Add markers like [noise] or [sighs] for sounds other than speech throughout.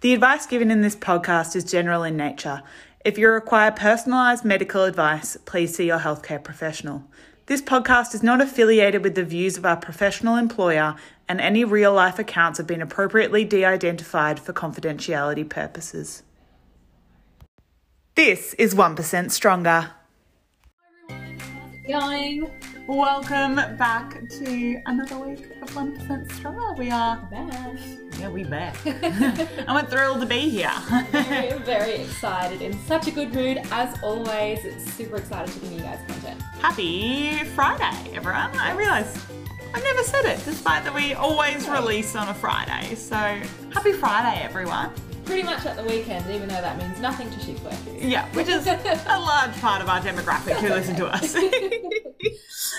The advice given in this podcast is general in nature. If you require personalised medical advice, please see your healthcare professional. This podcast is not affiliated with the views of our professional employer, and any real life accounts have been appropriately de identified for confidentiality purposes. This is 1% Stronger. Hi everyone, how's it going Welcome back to another week of 1% Stronger. We are, back. Yeah, we back. [laughs] we're thrilled to be here. very, very excited. In such a good mood as always. Super excited to bring you guys content. Happy Friday, everyone. I realise I've never said it, despite that we always release on a Friday. So, happy Friday, everyone. Pretty much at the weekend, even though that means nothing to shift workers. Yeah, which is [laughs] a large part of our demographic who listen to us. [laughs]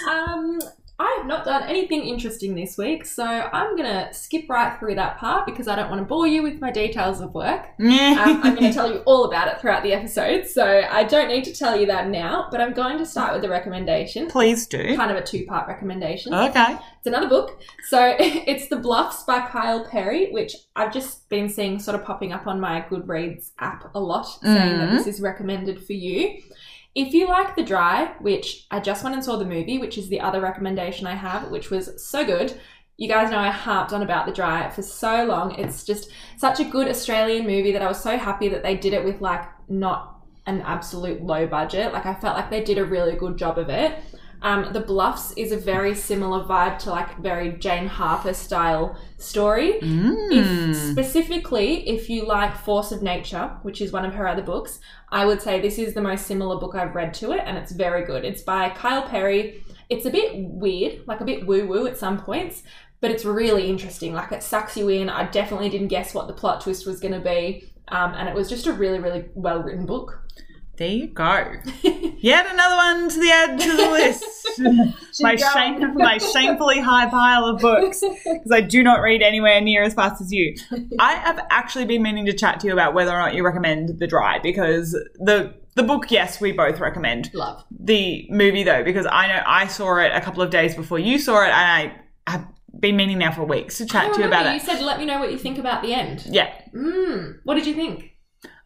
Um, I have not done anything interesting this week, so I'm gonna skip right through that part because I don't want to bore you with my details of work. [laughs] Um, I'm going to tell you all about it throughout the episode, so I don't need to tell you that now, but I'm going to start with the recommendation. Please do. Kind of a two part recommendation. Okay. It's another book. So [laughs] it's The Bluffs by Kyle Perry, which I've just been seeing sort of popping up on my Goodreads app a lot, saying that Mhm. this is recommended for you. If you like The Dry, which I just went and saw the movie, which is the other recommendation I have, which was so good. You guys know I harped on about The Dry for so long. It's just such a good Australian movie that I was so happy that they did it with like not an absolute low budget. Like I felt like they did a really good job of it. Um, the Bluffs is a very similar vibe to like very Jane Harper style story. If Mm. specifically, if you like Force of Nature, which is one of her other books, I would say this is the most similar book I've read to it, and it's very good. It's by Kyle Perry. It's a bit weird, like a bit woo woo at some points, but it's really interesting. Like it sucks you in. I definitely didn't guess what the plot twist was going to be, um, and it was just a really, really well written book. There you go. [laughs] Yet another one to the add to the list. [laughs] my, shame, my shamefully high pile of books [laughs] because I do not read anywhere near as fast as you. I have actually been meaning to chat to you about whether or not you recommend The Dry because the the book, yes, we both recommend. Love. The movie, though, because I know I saw it a couple of days before you saw it, and I have been meaning now for weeks to chat to you about it. You said, "Let me know what you think about the end." Yeah. Mm, what did you think?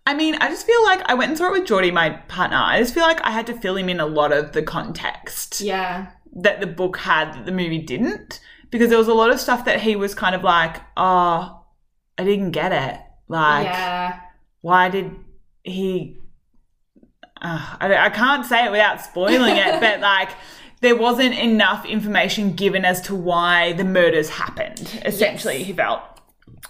I mean, I just feel like I went and saw it with Geordie, my partner. I just feel like I had to fill him in a lot of the context Yeah. that the book had that the movie didn't. Because there was a lot of stuff that he was kind of like, oh, I didn't get it. Like, yeah. why did he. Uh, I, I can't say it without spoiling it, but [laughs] like, there wasn't enough information given as to why the murders happened, essentially, Yes. he felt.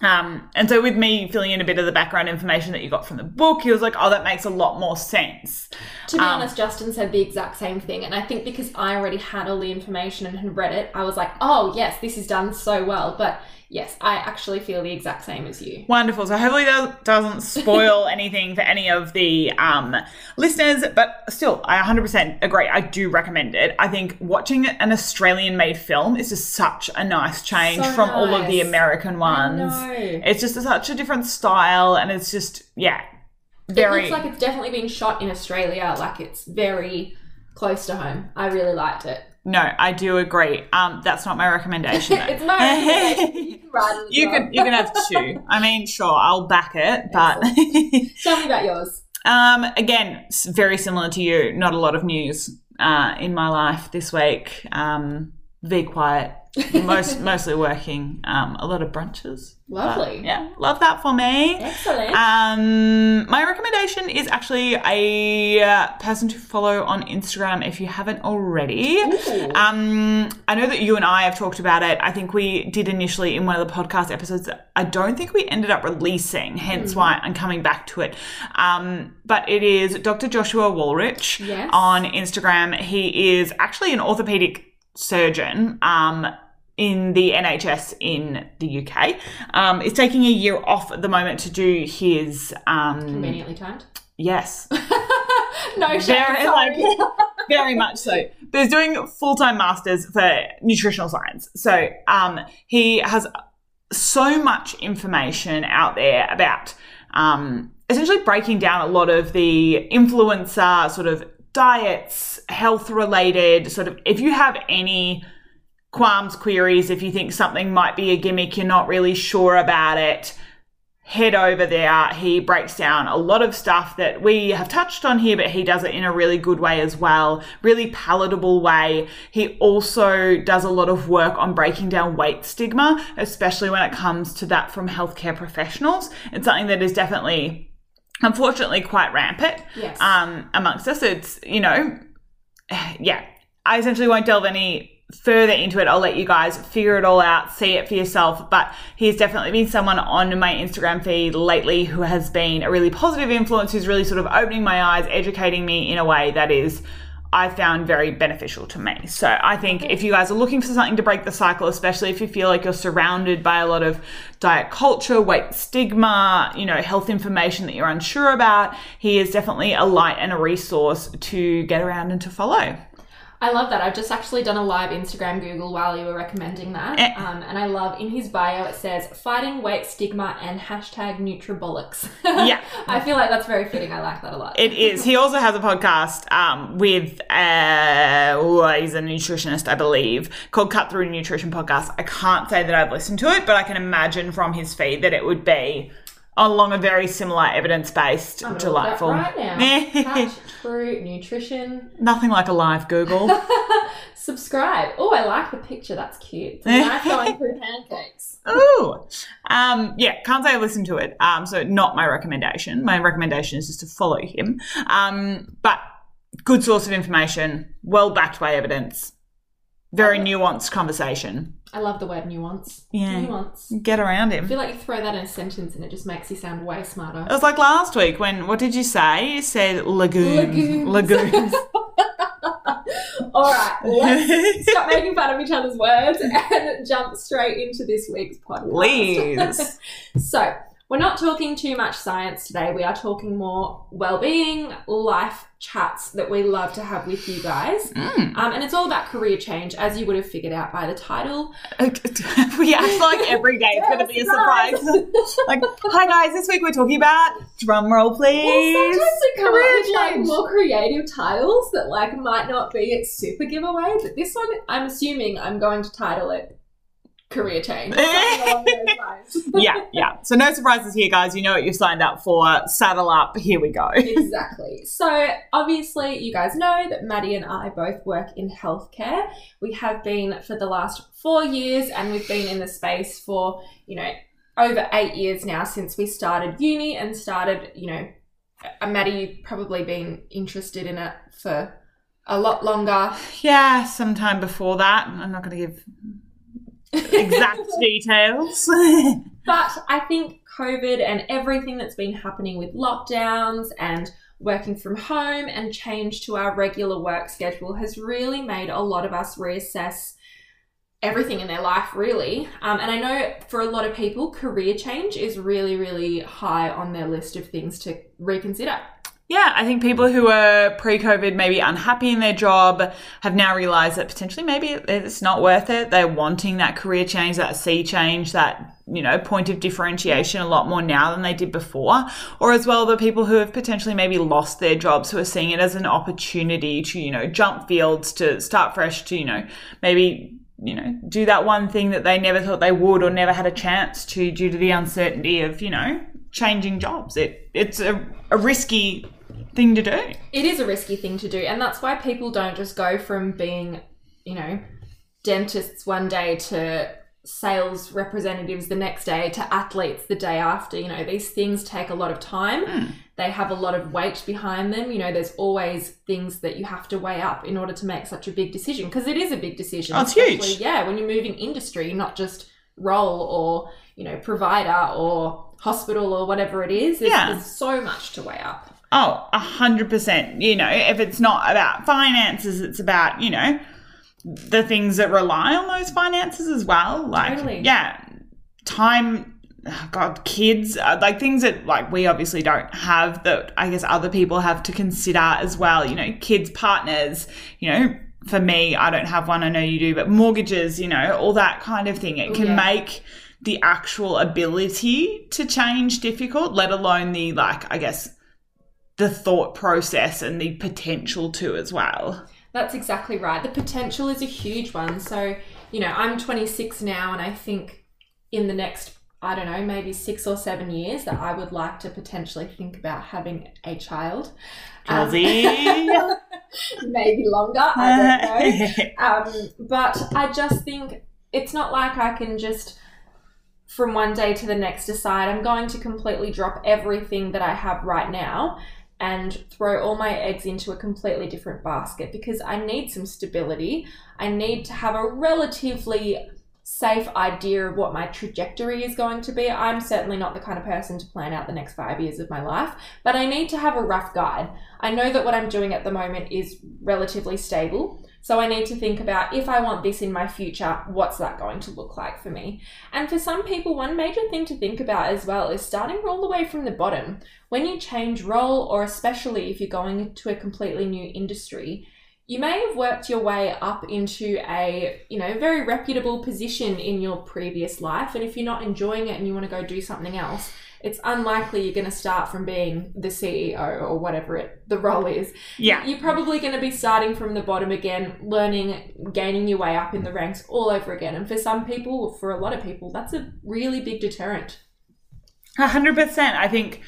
Um, and so, with me filling in a bit of the background information that you got from the book, he was like, oh, that makes a lot more sense. To be Um, honest, Justin said the exact same thing. And I think because I already had all the information and had read it, I was like, oh, yes, this is done so well. But yes, I actually feel the exact same as you. Wonderful. So hopefully that doesn't spoil [laughs] anything for any of the um, listeners, but still, I 100% agree. I do recommend it. I think watching an Australian-made film is just such a nice change So from all of the. American ones. It's just such a different style, and it's just yeah, It very. looks like it's definitely been shot in Australia. Like it's very close to home. I really liked it. No, I do agree. Um, that's not my recommendation. [laughs] it's my recommendation. [laughs] You can you well. can you can have two. I mean, sure, I'll back it, [laughs] but. Tell me about yours. Um, again, very similar to you. Not a lot of news uh, in my life this week. Um, very quiet. Most mostly working. Um, a lot of brunches. Lovely. Uh, yeah, love that for me. Excellent. Um, my recommendation is actually a uh, person to follow on Instagram if you haven't already. Ooh. Um, I know that you and I have talked about it. I think we did initially in one of the podcast episodes. I don't think we ended up releasing, hence why I'm coming back to it. Um, but it is Dr. Joshua Wolrich Yes. on Instagram. He is actually an orthopedic surgeon. Um, in the NHS in the UK, um, is taking a year off at the moment to do his um, Conveniently timed. yes, [laughs] no shame. very like [laughs] very much so. But he's doing full time masters for nutritional science. So um, he has so much information out there about um, essentially breaking down a lot of the influencer sort of diets, health related sort of. If you have any qualms, queries, if you think something might be a gimmick, you're not really sure about it. head over there. He breaks down a lot of stuff that we have touched on here, but he does it in a really good way as well, really palatable way. He also does a lot of work on breaking down weight stigma, especially when it comes to that from healthcare professionals. It's something that is definitely, unfortunately, quite rampant Yes. um, amongst us. It's, you know, [sighs] yeah, I essentially won't delve any further into it. I'll let you guys figure it all out, see it for yourself. But he's definitely been someone on my Instagram feed lately who has been a really positive influence, who's really sort of opening my eyes, educating me in a way that is. I found very beneficial to me. So I think if you guys are looking for something to break the cycle, especially if you feel like you're surrounded by a lot of diet culture, weight stigma, you know, health information that you're unsure about, he is definitely a light and a resource to get around and to follow. I love that. I've just actually done a live Instagram Google while you were recommending that. Eh. Um, and I love in his bio it says fighting weight stigma and hashtag Nutribollocks. [laughs] Yeah. I feel like that's very fitting. I like that a lot. It is. He also has a podcast um, with, uh, oh, he's a nutritionist, I believe, called Cut Through Nutrition Podcast. I can't say that I've listened to it, but I can imagine from his feed that it would be along a very similar evidence based, I'm gonna that delightful. right now. [laughs] True Nutrition. Nothing like a live Google. [laughs] Subscribe. Oh, I like the picture. That's cute. It's a knife [laughs] going through pancakes. Ooh. Um, yeah, can't say I listened to it. Um, so not my recommendation. My recommendation is just to follow him. Um, but good source of information, well backed by evidence, very nuanced conversation. I love the word nuance. Yeah. Nuance. Get around him. I feel like you throw that in a sentence and it just makes you sound way smarter. It was like last week when what did you say? You said lagoon. Lagoons. Lagoons. All right, let's [laughs] stop making fun of each other's words and jump straight into this week's podcast. Please. [laughs] so, we're not talking too much science today. We are talking more well-being, life chats that we love to have with you guys. Mm. Um, and it's all about career change, as you would have figured out by the title. [laughs] we act like every day it's going to be a surprise. [laughs] like, hi guys, this week we're talking about drum roll, Well, please. sometimes we come Career up with like more creative titles that like might not be a super giveaway, but this one I'm assuming I'm going to title it career change. or [laughs] something along those lines. [laughs] yeah, yeah. So no surprises here, guys. You know what you've signed up for. Saddle up. Here we go. [laughs] exactly. So, obviously, you guys know that Maddie and I both work in healthcare. We have been for the last four years, and we've been in the space for, you know, over eight years now since we started uni and started, you know, uh, Maddie, you've probably been interested in it for a lot longer. Yeah, sometime before that. I'm not going to give exact [laughs] details. [laughs] But [laughs] I think COVID and everything that's been happening with lockdowns and working from home and change to our regular work schedule has really made a lot of us reassess everything in their life, really. Um, and I know for a lot of people, career change is really, really high on their list of things to reconsider. Yeah, I think people who were pre COVID maybe unhappy in their job have now realized that potentially maybe it's not worth it. They're wanting that career change, that sea change, that, you know, point of differentiation a lot more now than they did before. Or as well, the people who have potentially maybe lost their jobs who are seeing it as an opportunity to, you know, jump fields, to start fresh, to, you know, maybe you know, do that one thing that they never thought they would or never had a chance to due to the uncertainty of, you know, changing jobs. It it's a, a risky thing to do. It is a risky thing to do, and that's why people don't just go from being, you know, dentists one day to sales representatives the next day to athletes the day after. You know, these things take a lot of time. Hmm. They have a lot of weight behind them. You know, there's always things that you have to weigh up in order to make such a big decision because it is a big decision. Oh, huge. Yeah, when you're moving industry, not just role or, you know, provider or hospital or whatever it is. There's, Yeah. there's so much to weigh up. Oh, a hundred percent. You know, if it's not about finances, it's about, you know, the things that rely on those finances as well. Like, Totally. yeah, time, oh God, kids, uh, like things that like we obviously don't have that I guess other people have to consider as well. You know, kids, partners, you know, for me, I don't have one. I know you do, but mortgages, you know, all that kind of thing. It can Yeah. make the actual ability to change difficult, let alone the like, I guess, the thought process and the potential to as well. That's exactly right. The potential is a huge one. So, you know, I'm 26 now, and I think in the next, I don't know, maybe six or seven years that I would like to potentially think about having a child. Um, [laughs] maybe longer, I don't [laughs] know. Um, but I just think it's not like I can just from one day to the next decide I'm going to completely drop everything that I have right now and throw all my eggs into a completely different basket because I need some stability. I need to have a relatively safe idea of what my trajectory is going to be. I'm certainly not the kind of person to plan out the next five years of my life, but I need to have a rough guide. I know that what I'm doing at the moment is relatively stable. So I need to think about if I want this in my future, what's that going to look like for me? And for some people, one major thing to think about as well is starting all the way from the bottom. When you change role, or especially if you're going to a completely new industry, you may have worked your way up into a you know very reputable position in your previous life and if you're not enjoying it and you want to go do something else it's unlikely you're going to start from being the ceo or whatever it the role is yeah. you're probably going to be starting from the bottom again learning gaining your way up in the ranks all over again and for some people for a lot of people that's a really big deterrent A hundred percent. I think,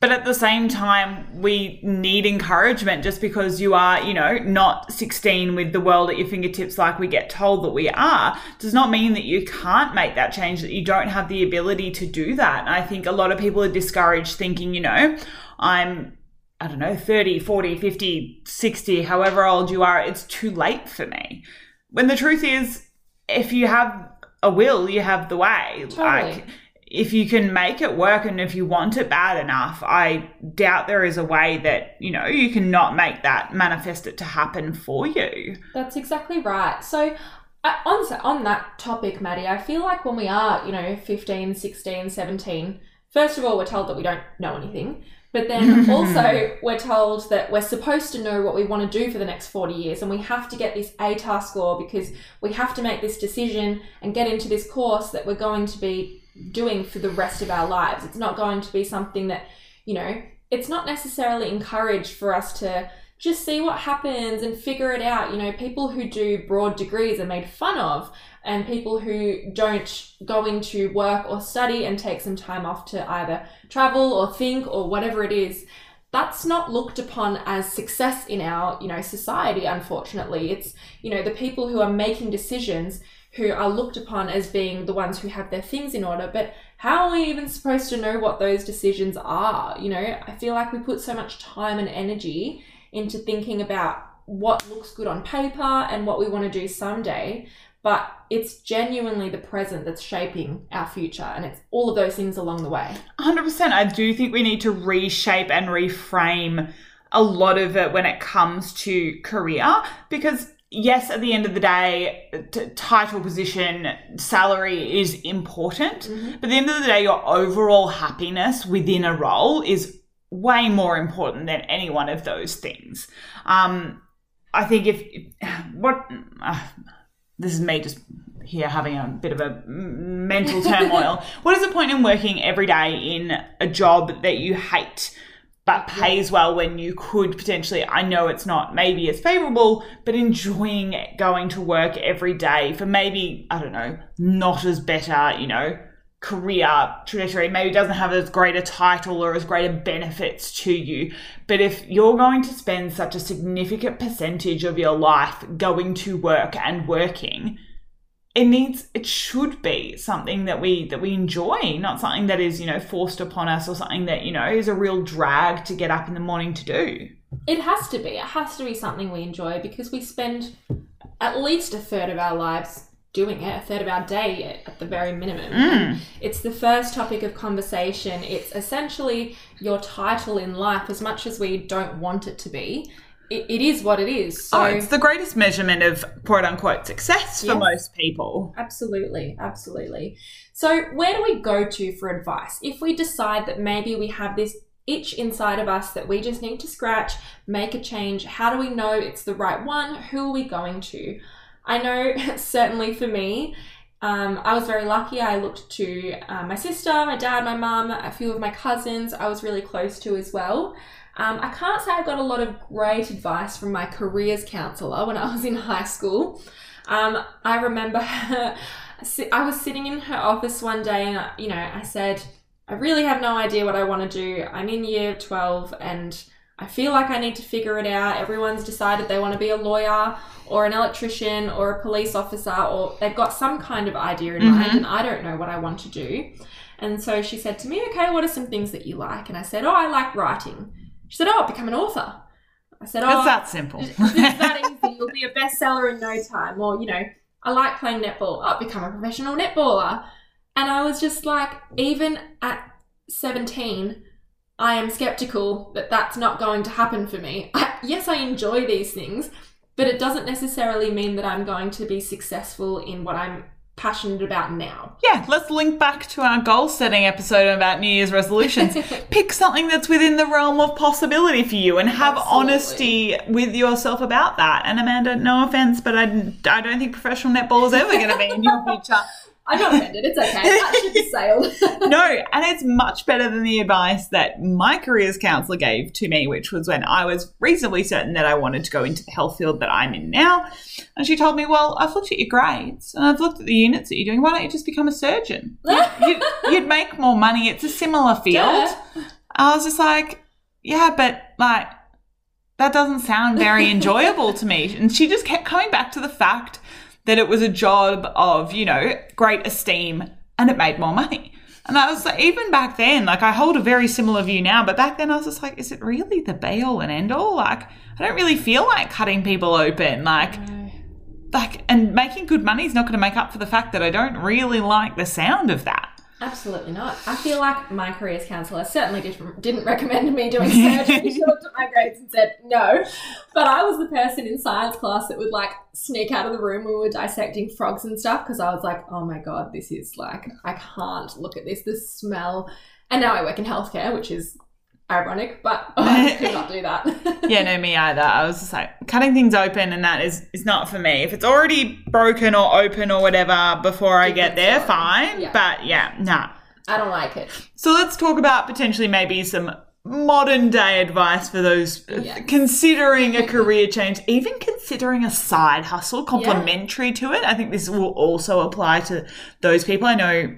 but at the same time, we need encouragement. Just because you are, you know, not 16 with the world at your fingertips, like we get told that we are, does not mean that you can't make that change. That you don't have the ability to do that. And I think a lot of people are discouraged, thinking, you know, I'm. I don't know, 30, 40, 50, 60, however old you are, it's too late for me. When the truth is, if you have a will, you have the way. Like, if you can make it work and if you want it bad enough, I doubt there is a way that, you know, you can not make that manifest it to happen for you. That's exactly right. So, uh, on, on that topic, Maddie, I feel like when we are, you know, 15, 16, 17, first of all, we're told that we don't know anything. But then [laughs] also, we're told that we're supposed to know what we want to do for the next 40 years, and we have to get this ATAR score because we have to make this decision and get into this course that we're going to be doing for the rest of our lives. It's not going to be something that, you know, it's not necessarily encouraged for us to just see what happens and figure it out. You know, people who do broad degrees are made fun of, and people who don't go into work or study and take some time off to either travel or think or whatever it is. That's not looked upon as success in our, you know, society, unfortunately. It's, you know, the people who are making decisions who are looked upon as being the ones who have their things in order. But how are we even supposed to know what those decisions are? You know, I feel like we put so much time and energy into thinking about what looks good on paper and what we want to do someday. But it's genuinely the present that's shaping our future, and it's all of those things along the way. 100%. I do think we need to reshape and reframe a lot of it when it comes to career because yes, at the end of the day, t- title, position, salary is important. But at the end of the day, your overall happiness within a role is way more important than any one of those things. Um, I think if [sighs] what uh, this is me just here having a bit of a mental turmoil. [laughs] what is the point in working every day in a job that you hate? But pays well when you could potentially I know it's not maybe as favorable but enjoying going to work every day for maybe I don't know not as better you know career trajectory. Maybe doesn't have as great a title or as great a benefits to you. But if you're going to spend such a significant percentage of your life going to work and working it needs it should be something that we that we enjoy not something that is you know forced upon us or something that you know is a real drag to get up in the morning to do It has to be. It has to be something we enjoy because we spend at least a third of our lives doing it, a third of our day at the very minimum. Mm. It's the first topic of conversation. It's essentially your title in life, as much as we don't want it to be. It, it is what it is. So oh it's the greatest measurement of quote unquote success for Yes. most people Absolutely, absolutely. So, where do we go to for advice? If we decide that maybe we have this itch inside of us that we just need to scratch, make a change, how do we know it's the right one? Who are we going to? I know, [laughs] certainly for me, um, I was very lucky. I looked to uh, my sister, my dad, my mum, a few of my cousins I was really close to as well. Um, I can't say I got a lot of great advice from my careers counsellor when I was in high school. Um, I remember si- I was sitting in her office one day and, I, you know, I said, I really have no idea what I want to do. I'm in year 12 and I feel like I need to figure it out. Everyone's decided they want to be a lawyer or an electrician or a police officer or they've got some kind of idea in mind Mhm. and I don't know what I want to do. And so she said to me, Okay, what are some things that you like? And I said, Oh, I like writing. She said, Oh, I'll become an author. I said, "Oh, It's Oh, that simple. it's that [laughs] easy. You'll be a bestseller in no time. Or, you know, I like playing netball. I'll become a professional netballer. And I was just like, even at 17, I am skeptical that that's not going to happen for me. I, yes, I enjoy these things, but it doesn't necessarily mean that I'm going to be successful in what I'm passionate about now. yeah, let's link back to our goal setting episode about New Year's resolutions. [laughs] Pick something that's within the realm of possibility for you and have Absolutely. honesty with yourself about that. And Amanda, no offense, but I, I don't think professional netball is ever going to be in your [laughs] future. I'm not offended. It's okay. That ship has sailed. [laughs] no, and it's much better than the advice that my careers counselor gave to me, which was when I was reasonably certain that I wanted to go into the health field that I'm in now. And she told me, Well, I've looked at your grades and I've looked at the units that you're doing. Why don't you just become a surgeon? [laughs] You'd, you'd make more money. It's a similar field. Duh. I was just like, Yeah, but like, that doesn't sound very [laughs] enjoyable to me. And she just kept coming back to the fact that it was a job of, you know, great esteem and it made more money. And I was like, even back then, like I hold a very similar view now, but back then I was just like, is it really the be all and end all? Like, I don't really feel like cutting people open. Like, like, and making good money is not going to make up for the fact that I don't really like the sound of that. Absolutely not. I feel like my careers counsellor certainly did, didn't recommend me doing surgery. [laughs] she looked at my grades and said no. But I was the person in science class that would like sneak out of the room when we were dissecting frogs and stuff because I was like, oh my god, this is like, I can't look at this, this smell. And now I work in healthcare, which is ironic, but [laughs] I could not do that. [laughs] yeah, no, me either. I was just like cutting things open, and that is is not for me. If it's already broken or open or whatever before I get there, fine. Yeah. But yeah, nah. I don't like it. So let's talk about potentially maybe some modern day advice for those uh, Yes. considering a [laughs] career change, even considering a side hustle complementary to it. I think this will also apply to those people. I know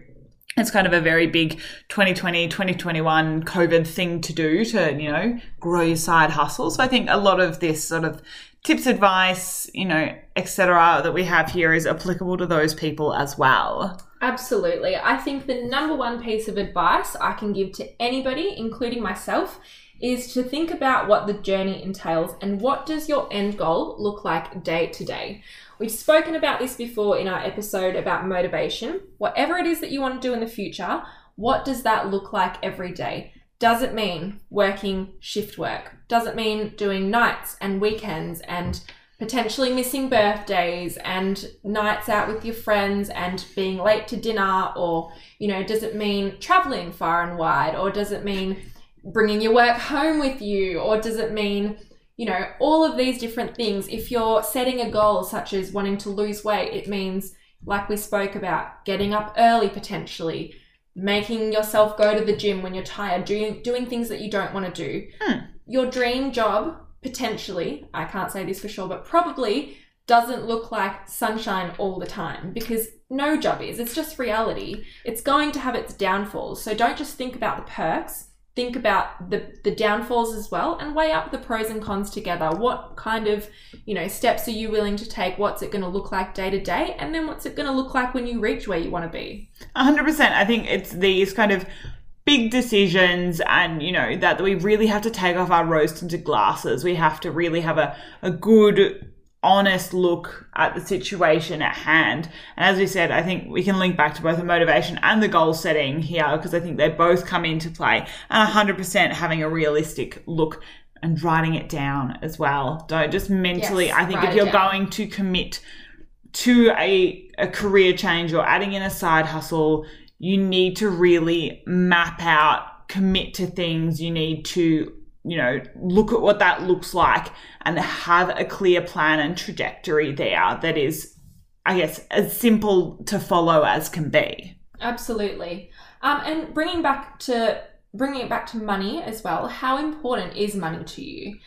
it's kind of a very big 2020 2021 covid thing to do to you know grow your side hustle so i think a lot of this sort of tips advice you know etc that we have here is applicable to those people as well Absolutely. I think the number one piece of advice I can give to anybody, including myself, is to think about what the journey entails and what does your end goal look like day to day. We've spoken about this before in our episode about motivation. Whatever it is that you want to do in the future, what does that look like every day? Does it mean working shift work? Does it mean doing nights and weekends and potentially missing birthdays and nights out with your friends and being late to dinner or you know does it mean traveling far and wide or does it mean bringing your work home with you or does it mean you know all of these different things if you're setting a goal such as wanting to lose weight it means like we spoke about getting up early potentially making yourself go to the gym when you're tired doing doing things that you don't want to do. Hmm. your dream job potentially i can't say this for sure but probably doesn't look like sunshine all the time because no job is it's just reality. It's going to have its downfalls so don't just think about the perks think about the the downfalls as well and weigh up the pros and cons together. What kind of you know steps are you willing to take? What's it going to look like day to day? And then what's it going to look like when you reach where you want to be 100% i think it's these kind of big decisions and you know that we really have to take off our rose tinted glasses. We have to really have a, a good honest look at the situation at hand. And as we said i think we can link back to both the motivation and the goal setting here because i think they both come into play. And 100% having a realistic look and writing it down as well. Don't just mentally Yes, i think if you're going to commit to a, a career change or adding in a side hustle, you need to really map out, commit to things. You need to, you know, look at what that looks like and have a clear plan and trajectory there that is, I guess, as simple to follow as can be. Absolutely. Um, and bringing back to bringing it back to money as well. How important is money to you?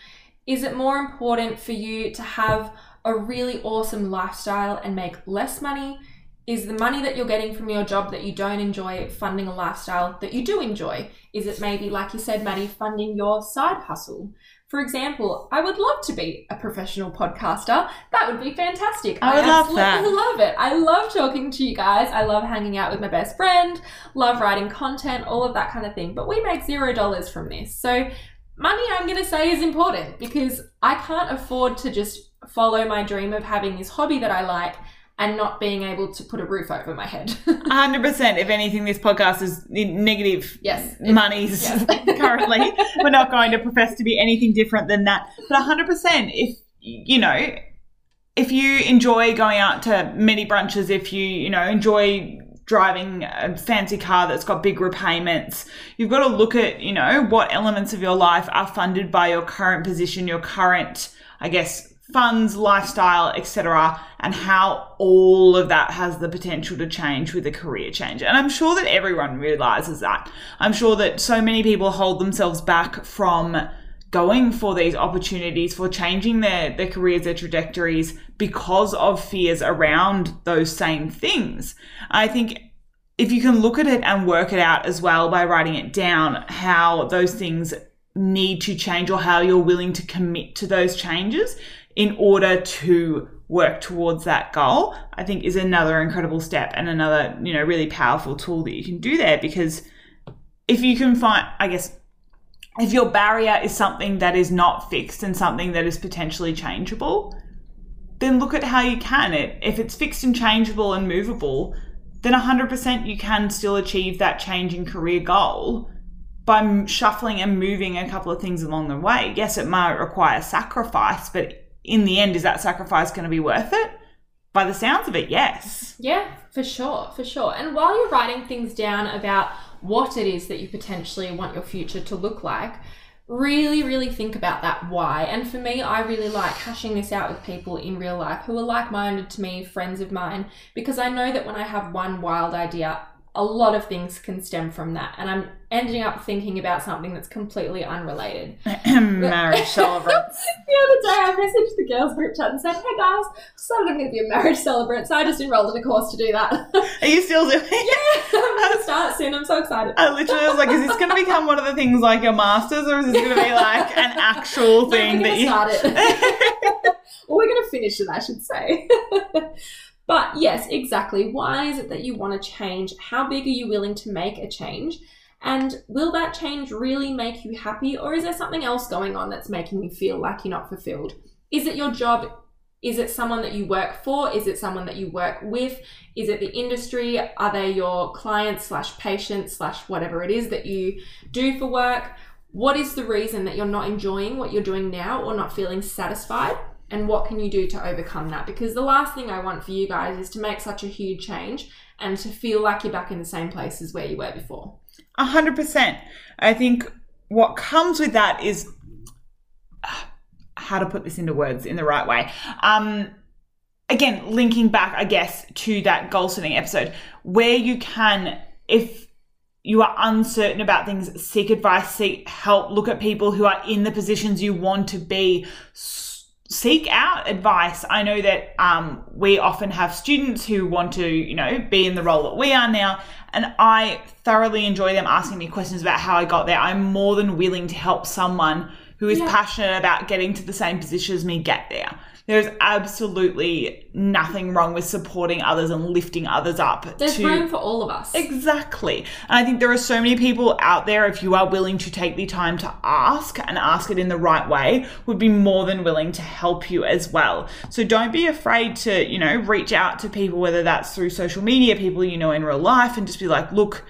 Is it more important for you to have a really awesome lifestyle and make less money? Is the money that you're getting from your job that you don't enjoy funding a lifestyle that you do enjoy? Is it maybe, like you said, Maddie, funding your side hustle? For example, I would love to be a professional podcaster. That would be fantastic. I would love absolutely that. love it. I love talking to you guys. I love hanging out with my best friend, love writing content, all of that kind of thing. But we make zero dollars from this. So money I'm going to say is important because I can't afford to just follow my dream of having this hobby that I like and not being able to put a roof over my head. 100%. If anything, this podcast is negative yes. monies Yes. [laughs] currently. We're not going to profess to be anything different than that. But 100%, if, you know, if you enjoy going out to many brunches, if you, you know, enjoy driving a fancy car that's got big repayments, you've got to look at, you know, what elements of your life are funded by your current position, your current, I guess, funds, lifestyle, etc., and how all of that has the potential to change with a career change. And I'm sure that everyone realizes that. I'm sure that so many people hold themselves back from going for these opportunities, for changing their, their careers, their trajectories because of fears around those same things. I think if you can look at it and work it out as well by writing it down, how those things need to change or how you're willing to commit to those changes in order to work towards that goal, I think is another incredible step and another, you know, really powerful tool that you can do there because if you can find, I guess, if your barrier is something that is not fixed and something that is potentially changeable, then look at how you can it. If it's fixed and changeable and movable, then 100% you can still achieve that change in career goal by shuffling and moving a couple of things along the way. Yes, it might require sacrifice, but in the end, is that sacrifice going to be worth it? By the sounds of it, yes. Yeah, for sure, for sure. And while you're writing things down about what it is that you potentially want your future to look like, really, really think about that why. And for me, I really like hashing this out with people in real life who are like minded to me, friends of mine, because I know that when I have one wild idea, a lot of things can stem from that. And I'm ending up thinking about something that's completely unrelated. [clears throat] Marriage [laughs] celebrants. The other day, I messaged the girls group chat and said, "Hey guys, decided I'm going to be a marriage celebrant, so I just enrolled in a course to do that." Are you still doing [laughs] it? yeah, I'm going to start soon. I'm so excited. I literally was like, is this going to become one of the things like your masters, or is this going to be [laughs] like an actual No, thing we're that you? start it. well, we're going to finish it, I should say. But yes, exactly. Why is it that you want to change? How big are you willing to make a change? And will that change really make you happy, or is there something else going on that's making you feel like you're not fulfilled? Is it your job? Is it someone that you work for? Is it someone that you work with? Is it the industry? Are they your clients slash patients slash whatever it is that you do for work? What is the reason that you're not enjoying what you're doing now or not feeling satisfied? And what can you do to overcome that? Because the last thing I want for you guys is to make such a huge change and to feel like you're back in the same place as where you were before. A hundred percent. I think what comes with that is how to put this into words in the right way. Um, again, linking back, I guess, to that goal setting episode, where you can, if you are uncertain about things, seek advice, seek help, look at people who are in the positions you want to be. S- Seek out advice. I know that um, we often have students who want to, you know, be in the role that we are now, and I thoroughly enjoy them asking me questions about how I got there. I'm more than willing to help someone who is Yeah. passionate about getting to the same position as me get there. There's absolutely nothing wrong with supporting others and lifting others up. There's to, room for all of us. Exactly. And I think there are so many people out there, if you are willing to take the time to ask and ask it in the right way, would be more than willing to help you as well. So don't be afraid to, you know, reach out to people, whether that's through social media, people you know in real life, and just be like, look,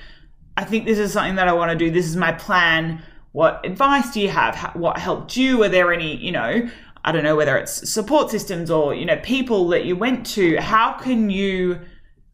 I think this is something that I want to do. This is my plan. What advice do you have? What helped you? Are there any, you know, I don't know whether it's support systems or, you know, people that you went to? How can you,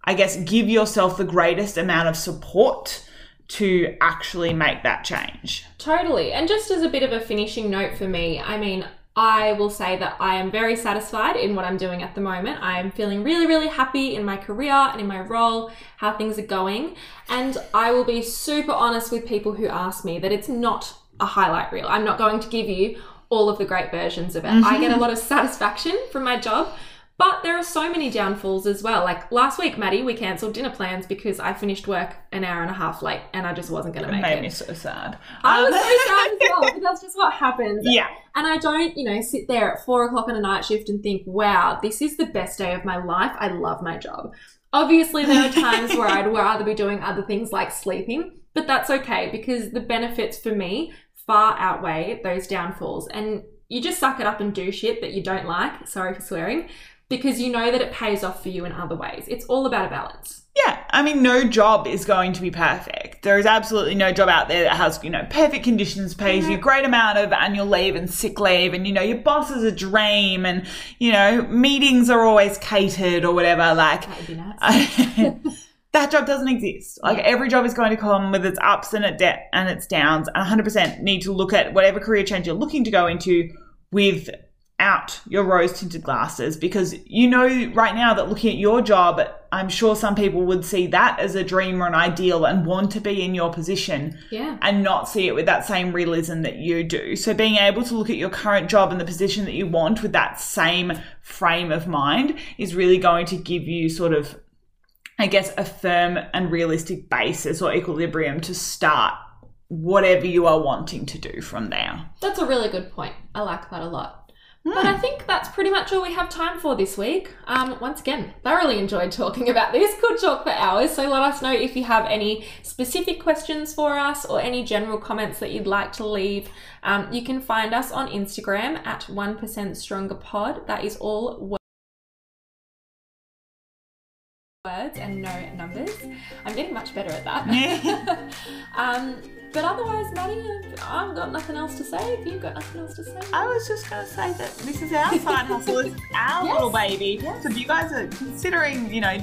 I guess, give yourself the greatest amount of support to actually make that change? Totally. And just as a bit of a finishing note for me, I mean, I will say that I am very satisfied in what I'm doing at the moment. I am feeling really, really happy in my career and in my role, how things are going. And I will be super honest with people who ask me that it's not a highlight reel. I'm not going to give you all of the great versions of it. I get a lot of satisfaction from my job, But there are so many downfalls as well. Like last week, Maddie, we cancelled dinner plans because I finished work an hour and a half late and I just wasn't going to make It make made it. me so sad. I was Um, so sad as well, but that's just what happens. yeah. And I don't, you know, sit there at four o'clock on a night shift and think, wow, this is the best day of my life. I love my job. Obviously, there are times where I'd [laughs] rather be doing other things like sleeping, but that's okay because the benefits for me far outweigh those downfalls. And you just suck it up and do shit that you don't like. Sorry for swearing. Because you know that it pays off for you in other ways. It's all about a balance. Yeah, I mean, no job is going to be perfect. There is absolutely no job out there that has, you know, perfect conditions, pays you a great amount of annual leave and sick leave, and, you know, your boss is a dream, and, you know, meetings are always catered or whatever. Like, That would be [laughs] nice. [laughs] that job doesn't exist. Like, every job is going to come with its ups and its, de- and its downs, and 100% need to look at whatever career change you're looking to go into without your rose tinted glasses because you know right now that looking at your job, I'm sure some people would see that as a dream or an ideal and want to be in your position yeah. and not see it with that same realism that you do. So being able to look at your current job and the position that you want with that same frame of mind is really going to give you sort of I guess a firm and realistic basis or equilibrium to start whatever you are wanting to do from there. That's a really good point. I like that a lot. Hmm. But I think that's pretty much all we have time for this week. Um, once again, thoroughly enjoyed talking about this. [laughs] Could talk for hours. So let us know if you have any specific questions for us or any general comments that you'd like to leave. Um, you can find us on Instagram at 1% Stronger Pod. That is all words and no numbers. I'm getting much better at that. [laughs] um, but otherwise, Maddie, I've got nothing else to say. If you've got nothing else to say, I was just going to say that this is our side hustle. It's [laughs] our Yes. little baby. Yes. So if you guys are considering, you know,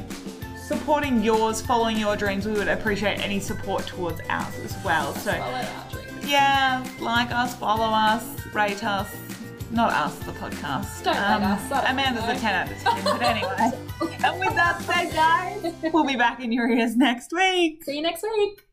supporting yours, following your dreams, we would appreciate any support towards ours as well. So follow our dreams. yeah, like us, follow us, rate us. Not us, the podcast. Um, Don't rate us, Amanda's know. a 10 out of 10, but anyway. [laughs] and with that said, guys, we'll be back in your ears next week. See you next week.